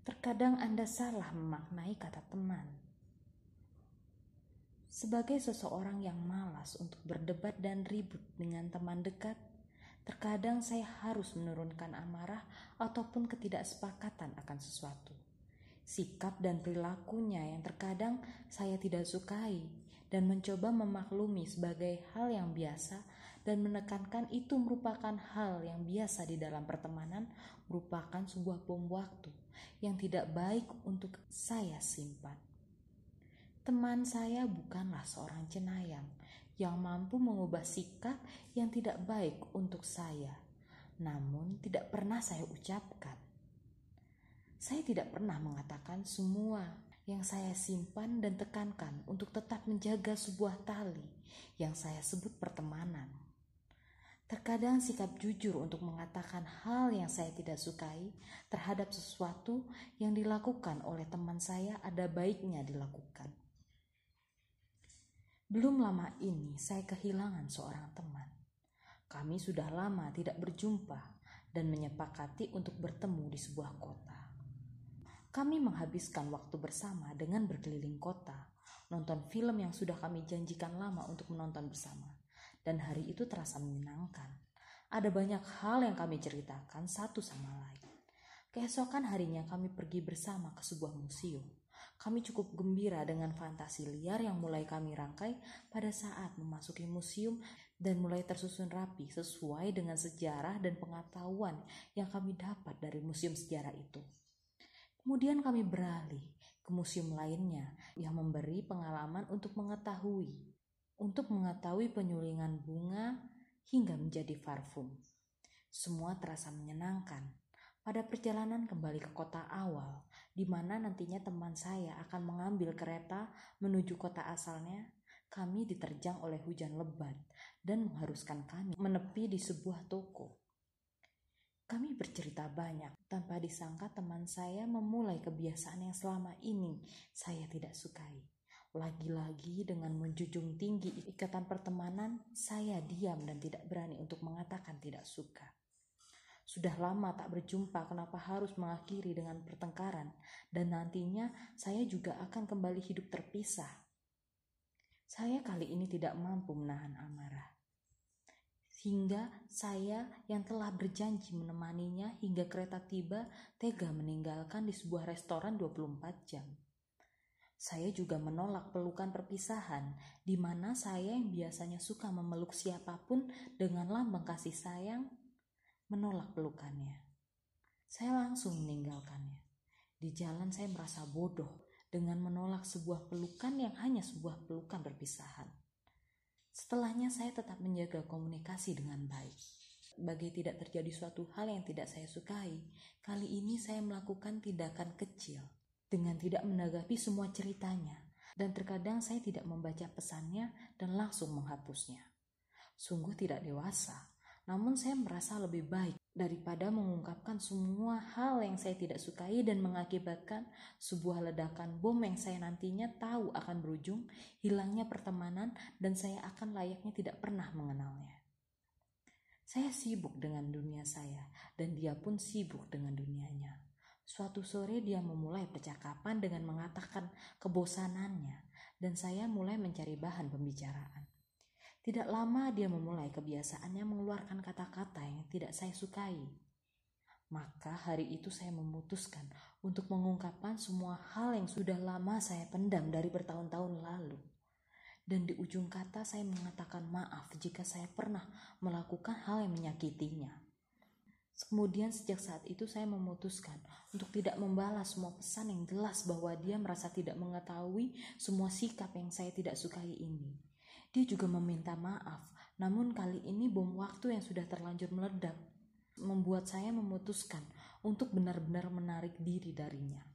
Terkadang Anda salah memaknai kata teman. Sebagai seseorang yang malas untuk berdebat dan ribut dengan teman dekat, terkadang saya harus menurunkan amarah ataupun ketidaksepakatan akan sesuatu. Sikap dan perilakunya yang terkadang saya tidak sukai dan mencoba memaklumi sebagai hal yang biasa dan menekankan itu merupakan hal yang biasa di dalam pertemanan merupakan sebuah bom waktu yang tidak baik untuk saya simpan. Teman saya bukanlah seorang cenayang yang mampu mengubah sikap yang tidak baik untuk saya, namun tidak pernah saya ucapkan. Saya tidak pernah mengatakan semua yang saya simpan dan tekankan untuk tetap menjaga sebuah tali yang saya sebut pertemanan. Terkadang sikap jujur untuk mengatakan hal yang saya tidak sukai terhadap sesuatu yang dilakukan oleh teman saya ada baiknya dilakukan. Belum lama ini saya kehilangan seorang teman. Kami sudah lama tidak berjumpa dan menyepakati untuk bertemu di sebuah kota. Kami menghabiskan waktu bersama dengan berkeliling kota, nonton film yang sudah kami janjikan lama untuk menonton bersama dan hari itu terasa menyenangkan. Ada banyak hal yang kami ceritakan satu sama lain. Keesokan harinya kami pergi bersama ke sebuah museum. Kami cukup gembira dengan fantasi liar yang mulai kami rangkai pada saat memasuki museum dan mulai tersusun rapi sesuai dengan sejarah dan pengetahuan yang kami dapat dari museum sejarah itu. Kemudian kami beralih ke museum lainnya yang memberi pengalaman untuk mengetahui untuk mengetahui penyulingan bunga hingga menjadi parfum. Semua terasa menyenangkan. Pada perjalanan kembali ke kota awal, di mana nantinya teman saya akan mengambil kereta menuju kota asalnya, kami diterjang oleh hujan lebat dan mengharuskan kami menepi di sebuah toko. Kami bercerita banyak tanpa disangka teman saya memulai kebiasaan yang selama ini saya tidak sukai. Lagi-lagi dengan menjunjung tinggi ikatan pertemanan, saya diam dan tidak berani untuk mengatakan tidak suka. Sudah lama tak berjumpa, kenapa harus mengakhiri dengan pertengkaran? Dan nantinya saya juga akan kembali hidup terpisah. Saya kali ini tidak mampu menahan amarah. Hingga saya yang telah berjanji menemaninya hingga kereta tiba tega meninggalkan di sebuah restoran 24 jam. Saya juga menolak pelukan perpisahan, di mana saya yang biasanya suka memeluk siapa pun dengan lambang kasih sayang, menolak pelukannya. Saya langsung meninggalkannya. Di jalan saya merasa bodoh dengan menolak sebuah pelukan yang hanya sebuah pelukan perpisahan. Setelahnya saya tetap menjaga komunikasi dengan baik. Bagi tidak terjadi suatu hal yang tidak saya sukai, kali ini saya melakukan tindakan kecil dengan tidak menanggapi semua ceritanya, dan terkadang saya tidak membaca pesannya dan langsung menghapusnya. Sungguh tidak dewasa, namun saya merasa lebih baik daripada mengungkapkan semua hal yang saya tidak sukai dan mengakibatkan sebuah ledakan bom yang saya nantinya tahu akan berujung hilangnya pertemanan dan saya akan layaknya tidak pernah mengenalnya. Saya sibuk dengan dunia saya dan dia pun sibuk dengan dunianya. Suatu sore dia memulai percakapan dengan mengatakan kebosanannya dan saya mulai mencari bahan pembicaraan. Tidak lama dia memulai kebiasaannya mengeluarkan kata-kata yang tidak saya sukai. Maka hari itu saya memutuskan untuk mengungkapkan semua hal yang sudah lama saya pendam dari bertahun-tahun lalu. Dan di ujung kata saya mengatakan maaf jika saya pernah melakukan hal yang menyakitinya. Kemudian sejak saat itu saya memutuskan untuk tidak membalas semua pesan yang jelas bahwa dia merasa tidak mengetahui semua sikap yang saya tidak sukai ini. Dia juga meminta maaf, namun kali ini bom waktu yang sudah terlanjur meledak membuat saya memutuskan untuk benar-benar menarik diri darinya.